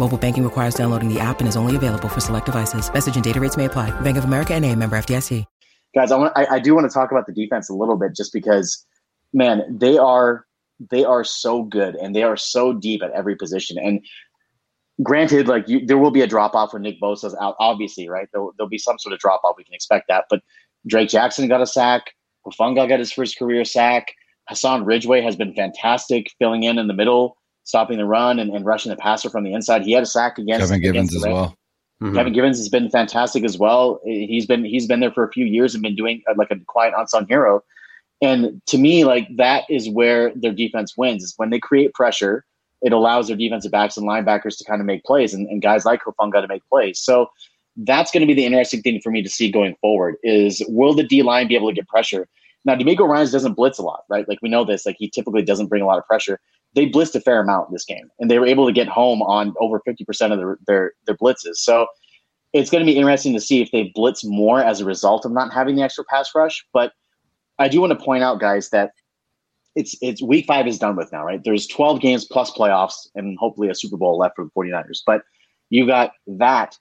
Mobile banking requires downloading the app and is only available for select devices. Message and data rates may apply. Bank of America and a member FDIC. Guys, I, want, I, I do want to talk about the defense a little bit just because, man, they are they are so good and they are so deep at every position. And granted, like you, there will be a drop off when Nick Bosa's out, obviously, right? There'll, there'll be some sort of drop off. We can expect that. But Drake Jackson got a sack. Hufanga got his first career sack. Hassan Ridgeway has been fantastic filling in in the middle, stopping the run and, and rushing the passer from the inside. He had a sack against Kevin Givens against as well. Mm-hmm. Kevin Givens has been fantastic as well. He's been he's been there for a few years and been doing uh, like a quiet unsung hero. And to me, like that is where their defense wins is when they create pressure it allows their defensive backs and linebackers to kind of make plays and, and guys like Hufanga to make plays. So that's going to be the interesting thing for me to see going forward is will the D line be able to get pressure? Now, DeMeco Ryans doesn't blitz a lot, right? Like we know this, like he typically doesn't bring a lot of pressure. They blitzed a fair amount in this game and they were able to get home on over 50% of their, their, their blitzes. So it's going to be interesting to see if they blitz more as a result of not having the extra pass rush. But I do want to point out, guys, that it's it's week five is done with now, right? There's 12 games plus playoffs and hopefully a Super Bowl left for the 49ers. But you got that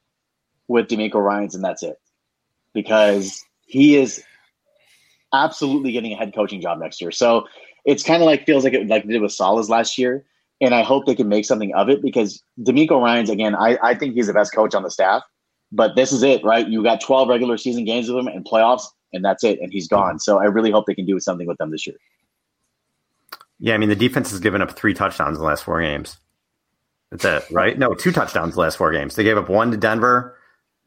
with DeMeco Ryans, and that's it. Because he is absolutely getting a head coaching job next year. So it's kind of like feels like it like they did with Saleh's last year. And I hope they can make something of it because DeMeco Ryans, again, I, I think he's the best coach on the staff. But this is it, right? You got 12 regular season games with him and playoffs, and that's it. And he's gone. So I really hope they can do something with them this year. Yeah, I mean the defense has given up three touchdowns in the last four games. That's it, right? No, two touchdowns the last four games. They gave up one to Denver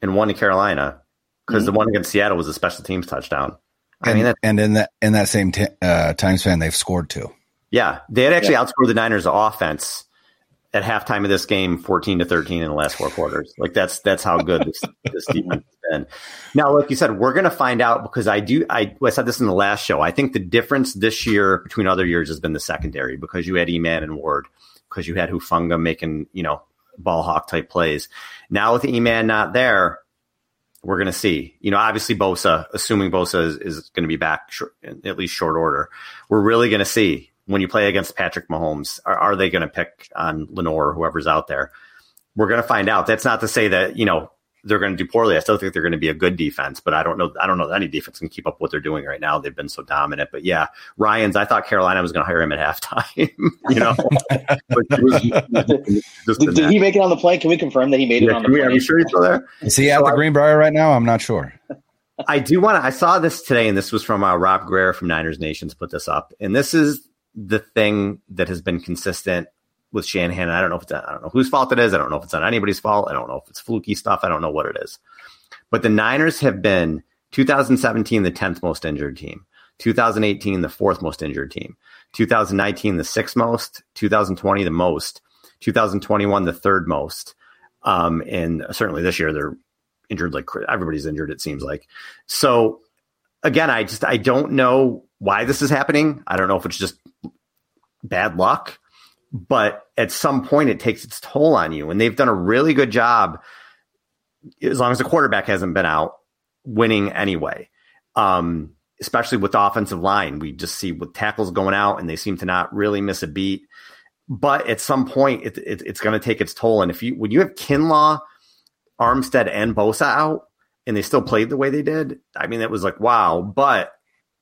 and one to Carolina because mm-hmm. the one against Seattle was a special teams touchdown. I and, mean, and in that in that same t- uh, time span, they've scored two. Yeah, they had actually yeah. outscored the Niners' offense at halftime of this game, fourteen to thirteen in the last four quarters. Like that's that's how good this, this defense has been. Now, like you said, we're going to find out because I do. I, I said this in the last show. I think the difference this year between other years has been the secondary because you had Eman and Ward, because you had Hufanga making you know ball hawk type plays. Now with Eman not there, we're going to see. You know, obviously Bosa, assuming Bosa is, is going to be back short, at least short order, we're really going to see when you play against Patrick Mahomes, are, are they going to pick on Lenoir, or whoever's out there? We're going to find out. That's not to say that, you know, they're going to do poorly. I still think they're going to be a good defense, but I don't know. I don't know that any defense can keep up what they're doing right now. They've been so dominant. But yeah, Ryan's. I thought Carolina was going to hire him at halftime. you know, did, did he make it on the plane? Can we confirm that he made yeah, it on the plane? Are you sure he's still there? Is he at so the Greenbrier right now? I'm not sure. I do want to. I saw this today, and this was from uh, Rob Guerrero from Niners Nations put this up, and this is the thing that has been consistent with Shanahan. I don't know if it's I don't know whose fault it is. I don't know if it's on anybody's fault. I don't know if it's fluky stuff. I don't know what it is. But the Niners have been 2017 the 10th most injured team, 2018 the fourth most injured team, 2019 the sixth most, 2020 the most, 2021 the third most. Um, and certainly this year they're injured like everybody's injured. It seems like so. Again, I just I don't know why this is happening. I don't know if it's just bad luck, but at some point it takes its toll on you. And they've done a really good job, as long as the quarterback hasn't been out, winning anyway. Um, especially with the offensive line, we just see with tackles going out, and they seem to not really miss a beat. But at some point, it, it, it's going to take its toll. And if you when you have Kinlaw, Armstead, and Bosa out, and they still played the way they did, I mean, it was like wow. But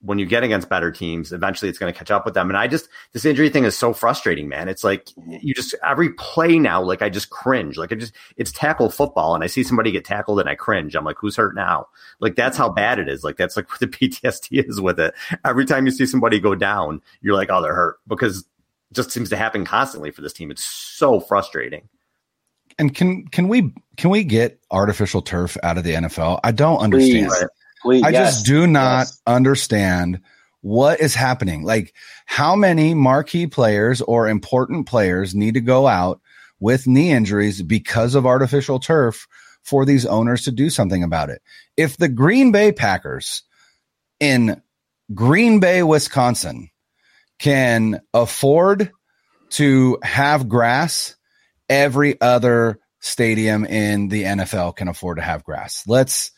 when you get against better teams, eventually it's going to catch up with them. And I just, this injury thing is so frustrating, man. It's like mm-hmm. you just, every play now, like I just cringe. Like I just, it's tackle football and I see somebody get tackled and I cringe. I'm like, who's hurt now? Like that's how bad it is. Like that's like what the PTSD is with it. Every time you see somebody go down, you're like, oh, they're hurt because it just seems to happen constantly for this team. It's so frustrating. And can can we can we get artificial turf out of the NFL? I don't understand. Please. Please, I yes, just do not yes. understand what is happening. Like how many marquee players or important players need to go out with knee injuries because of artificial turf for these owners to do something about it. If the Green Bay Packers in Green Bay, Wisconsin can afford to have grass, every other stadium in the NFL can afford to have grass. Let's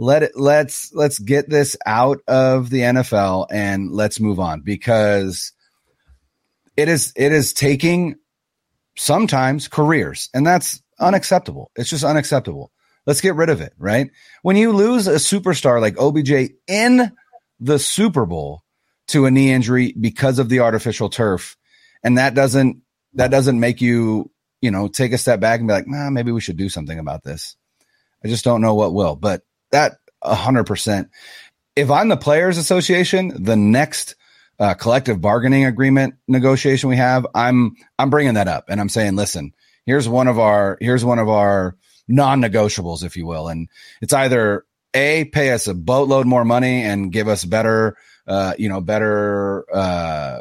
let it let's let's get this out of the NFL and let's move on because it is it is taking sometimes careers and that's unacceptable. It's just unacceptable. Let's get rid of it, right? When you lose a superstar like OBJ in the Super Bowl to a knee injury because of the artificial turf and that doesn't that doesn't make you, you know, take a step back and be like, "Nah, maybe we should do something about this." I just don't know what will, but that a hundred percent. If I'm the players association, the next uh, collective bargaining agreement negotiation we have, I'm, I'm bringing that up and I'm saying, listen, here's one of our, here's one of our non-negotiables, if you will. And it's either a pay us a boatload more money and give us better, uh, you know, better, uh,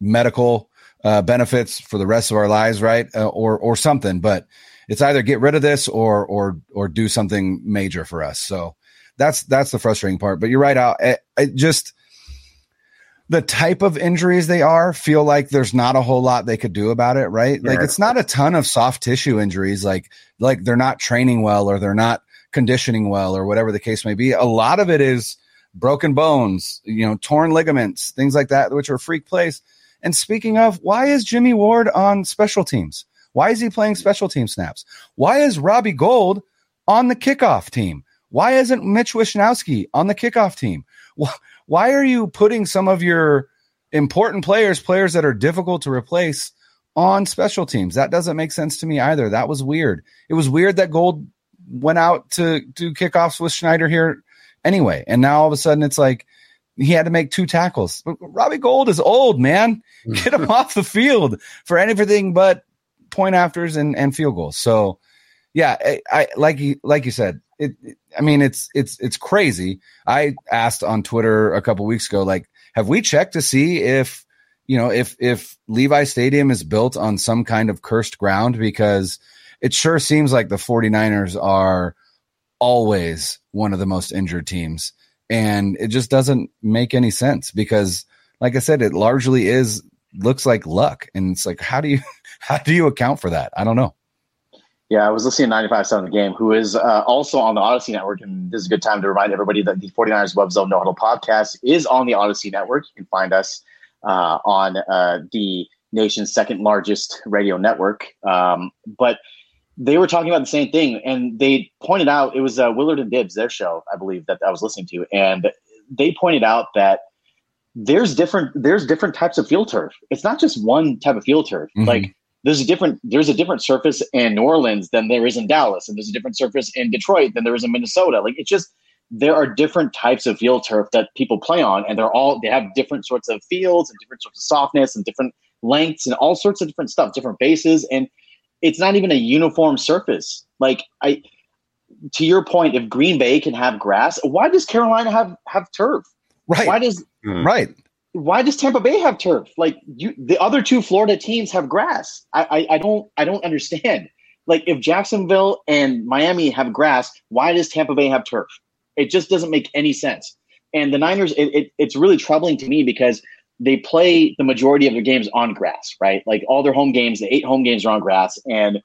medical, uh, benefits for the rest of our lives, right? Uh, or, or something, but it's either get rid of this or or or do something major for us. So that's that's the frustrating part. But you're right. Out I, I just the type of injuries they are feel like there's not a whole lot they could do about it, right? Like it's not a ton of soft tissue injuries, like like they're not training well or they're not conditioning well or whatever the case may be. A lot of it is broken bones, you know, torn ligaments, things like that, which are freak plays. And speaking of, why is Jimmy Ward on special teams? Why is he playing special team snaps? Why is Robbie Gould on the kickoff team? Why isn't Mitch Wishnowsky on the kickoff team? Why are you putting some of your important players, players that are difficult to replace, on special teams? That doesn't make sense to me either. That was weird. It was weird that Gould went out to do kickoffs with Schneider here anyway. And now all of a sudden it's like he had to make two tackles. Robbie Gould is old, man. Mm-hmm. Get him off the field for anything but point afters and, and field goals. So yeah, I, I like you like you said, it, I mean it's it's it's crazy. I asked on Twitter a couple weeks ago, like, have we checked to see if you know if if Levi Stadium is built on some kind of cursed ground? Because it sure seems like the 49ers are always one of the most injured teams. And it just doesn't make any sense because like I said, it largely is looks like luck. And it's like, how do you how do you account for that? I don't know. Yeah, I was listening to 95.7 The Game, who is uh, also on the Audacy Network. And this is a good time to remind everybody that the 49ers Web Zone No Huddle podcast is on the Audacy Network. You can find us uh, on uh, the nation's second largest radio network. Um, but they were talking about the same thing. And they pointed out, it was uh, Willard and Dibs, their show, I believe, that I was listening to. And they pointed out that there's different there's different types of field turf. It's not just one type of field turf. Mm-hmm. Like there's a different there's a different surface in New Orleans than there is in Dallas, and there's a different surface in Detroit than there is in Minnesota. Like it's just there are different types of field turf that people play on, and they're all they have different sorts of fields and different sorts of softness and different lengths and all sorts of different stuff, different bases, and it's not even a uniform surface. Like I, to your point, if Green Bay can have grass, why does Carolina have have turf? Right. Why does mm. right? Why does Tampa Bay have turf? Like you, the other two Florida teams have grass. I, I, I don't, I don't understand. Like if Jacksonville and Miami have grass, why does Tampa Bay have turf? It just doesn't make any sense. And the Niners, it, it, it's really troubling to me because they play the majority of their games on grass, right? Like all their home games, the eight home games are on grass, and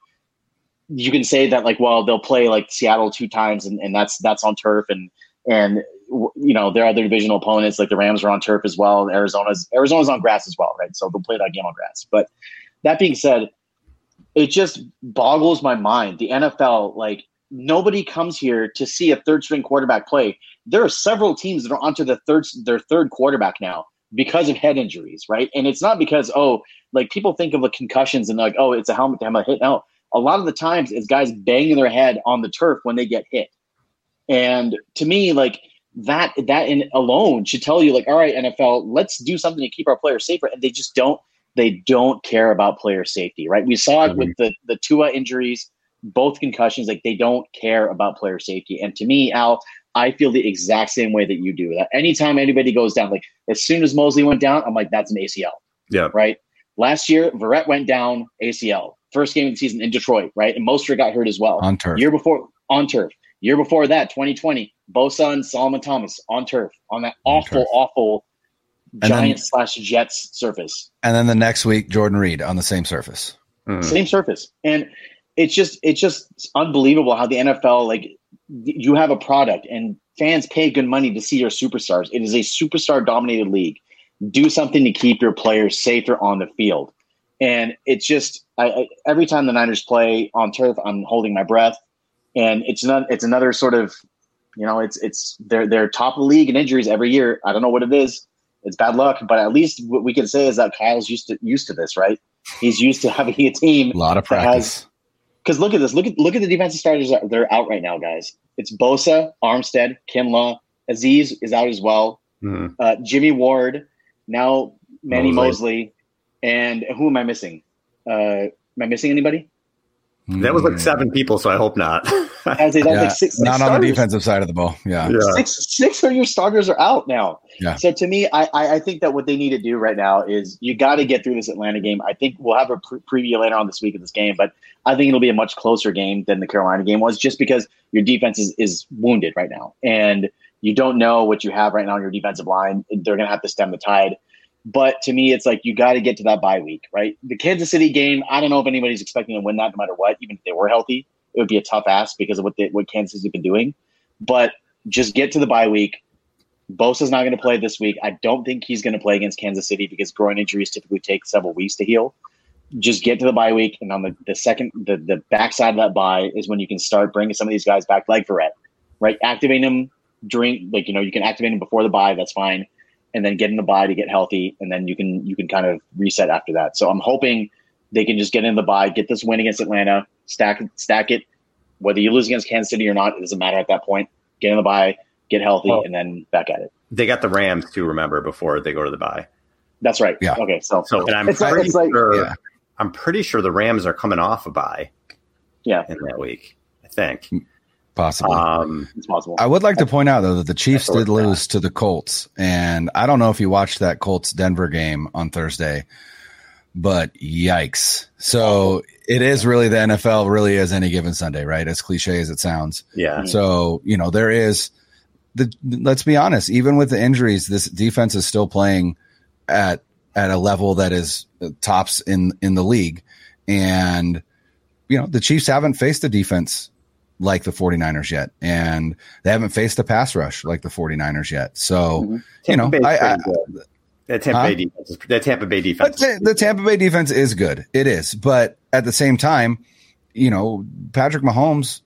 you can say that like, well, they'll play like Seattle two times, and, and that's that's on turf, and and you know their other divisional opponents like the Rams are on turf as well. Arizona's Arizona's on grass as well, right? So they'll play that game on grass. But that being said, it just boggles my mind. The NFL, like nobody comes here to see a third string quarterback play. There are several teams that are onto the third their third quarterback now because of head injuries, right? And it's not because oh, like people think of the concussions and like oh, it's a helmet to helmet hit. No, a lot of the times it's guys banging their head on the turf when they get hit. And to me, like that that in alone should tell you like all right NFL let's do something to keep our players safer. And they just don't they don't care about player safety right? We saw it mm-hmm. with the the Tua injuries both concussions like they don't care about player safety. And to me Al I feel the exact same way that you do. That anytime anybody goes down like as soon as Moseley went down I'm like that's an ACL yeah. right? Last year Verrett went down ACL first game of the season in Detroit right? And Mostert got hurt as well. On turf. Year before on turf. Year before that, 2020, Bosa and Solomon Thomas on turf on that awful, awful Giant slash Jets surface. And then the next week, Jordan Reed on the same surface. Mm. Same surface. And it's just it's just unbelievable how the NFL like you have a product and fans pay good money to see your superstars. It is a superstar dominated league. Do something to keep your players safer on the field. And it's just I, I, every time the Niners play on turf, I'm holding my breath and it's not it's another sort of you know it's it's they're they're top of the league in injuries every year. I don't know what it is. It's bad luck, but at least what we can say is that Kyle's used to used to this, right? He's used to having a team. A lot of practice. Because look at this. Look at look at the defensive starters that are out right now, guys. It's Bosa, Armstead, Kinlaw, Azeez is out as well. Mm. Uh, Jimmy Ward, now Manny Mosley. Moseley, and who am I missing? Uh, am I missing anybody? That was like seven people, so I hope not. I say, yeah, like six, six not starters. on the defensive side of the ball. Yeah. yeah. Six, six of your starters are out now. Yeah. So to me, I, I think that what they need to do right now is you got to get through this Atlanta game. I think we'll have a pre- preview later on this week of this game, but I think it'll be a much closer game than the Carolina game was just because your defense is, is wounded right now. And you don't know what you have right now on your defensive line. They're going to have to stem the tide. But to me, it's like you got to get to that bye week, right? The Kansas City game, I don't know if anybody's expecting to win that no matter what, even if they were healthy. It would be a tough ask because of what what Kansas City's been doing. But just get to the bye week. Bosa's not going to play this week. I don't think he's going to play against Kansas City because groin injuries typically take several weeks to heal. Just get to the bye week, and on the, the second, the, the backside of that bye is when you can start bringing some of these guys back, like Verrett, right? Activating them during, like, you know, you can activate them before the bye, that's fine and then get in the bye to get healthy, and then you can you can kind of reset after that. So I'm hoping they can just get in the bye, get this win against Atlanta, stack stack it. Whether you lose against Kansas City or not, it doesn't matter at that point. Get in the bye, get healthy, well, and then back at it. They got the Rams to remember before they go to the bye. That's right. Yeah. Okay. So, so and I'm pretty like, sure. Yeah. I'm pretty sure the Rams are coming off a bye. Yeah. In that week, I think. Possible. Um, it's possible. I would like to point out though that the Chiefs did lose to the Colts, and I don't know if you watched that Colts Denver game on Thursday, but yikes! So it is really the NFL. Really is any given Sunday, right? As cliche as it sounds. Yeah. So you know there is the. Let's be honest. Even with the injuries, this defense is still playing at at a level that is tops in in the league, and you know the Chiefs haven't faced a defense like the 49ers yet. And they haven't faced a pass rush like the 49ers yet. So, mm-hmm. you know, I, I, that Tampa, huh? Bay defense, that Tampa Bay defense. The Tampa Bay defense is good. It is. But at the same time, you know, Patrick Mahomes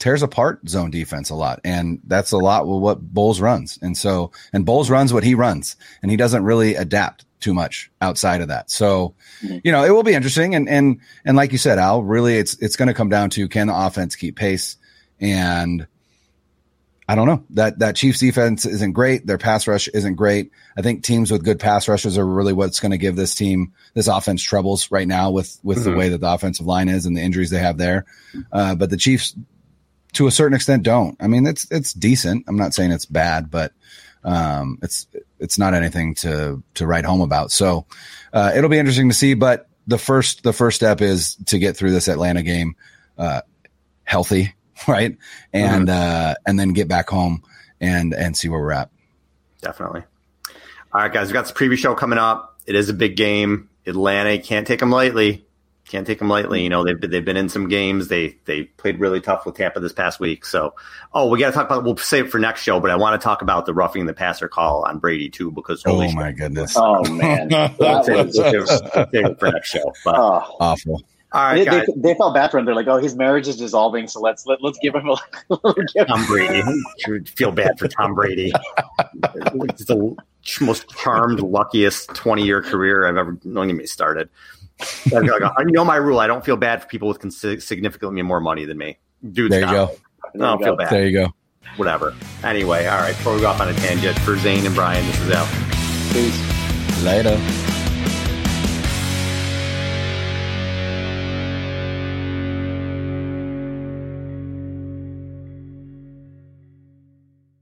tears apart zone defense a lot. And that's a lot with what Bowles runs. And so, and Bowles runs what he runs, and he doesn't really adapt too much outside of that. So, mm-hmm. you know, it will be interesting. And, and, and like you said, Al, really it's, it's going to come down to can the offense keep pace? And I don't know that, that Chiefs defense isn't great. Their pass rush isn't great. I think teams with good pass rushes are really what's going to give this team, this offense troubles right now with, with mm-hmm. the way that the offensive line is and the injuries they have there. Uh, but the Chiefs to a certain extent don't. I mean, it's, it's decent. I'm not saying it's bad, but, um, it's it's not anything to to write home about. So uh, it'll be interesting to see. But the first the first step is to get through this Atlanta game uh, healthy, right, and mm-hmm. uh, and then get back home and and see where we're at. Definitely. All right, guys, we got this preview show coming up. It is a big game. Atlanta can't take them lightly can't take them lightly. You know, they've they've been in some games. They they played really tough with Tampa this past week. So, oh, we got to talk about. We'll save it for next show, but I want to talk about the roughing the passer call on Brady too, because oh my goodness, oh man, we'll save, we'll save, it for next show. But, oh. Awful. All right, They, guys. they, they felt bad for him. They're like, "Oh, his marriage is dissolving, so let's let, let's give him a." give Tom Brady. Should feel bad for Tom Brady. it's the most charmed, luckiest 20 year career I've ever. Don't get me started. I know my rule. I don't feel bad for people with consi- significantly more money than me. Dude, There you go. I don't feel bad. There you go. Whatever. Anyway, all right. Before we go off on a tangent, for Zane and Brian, this is out. Peace. Later.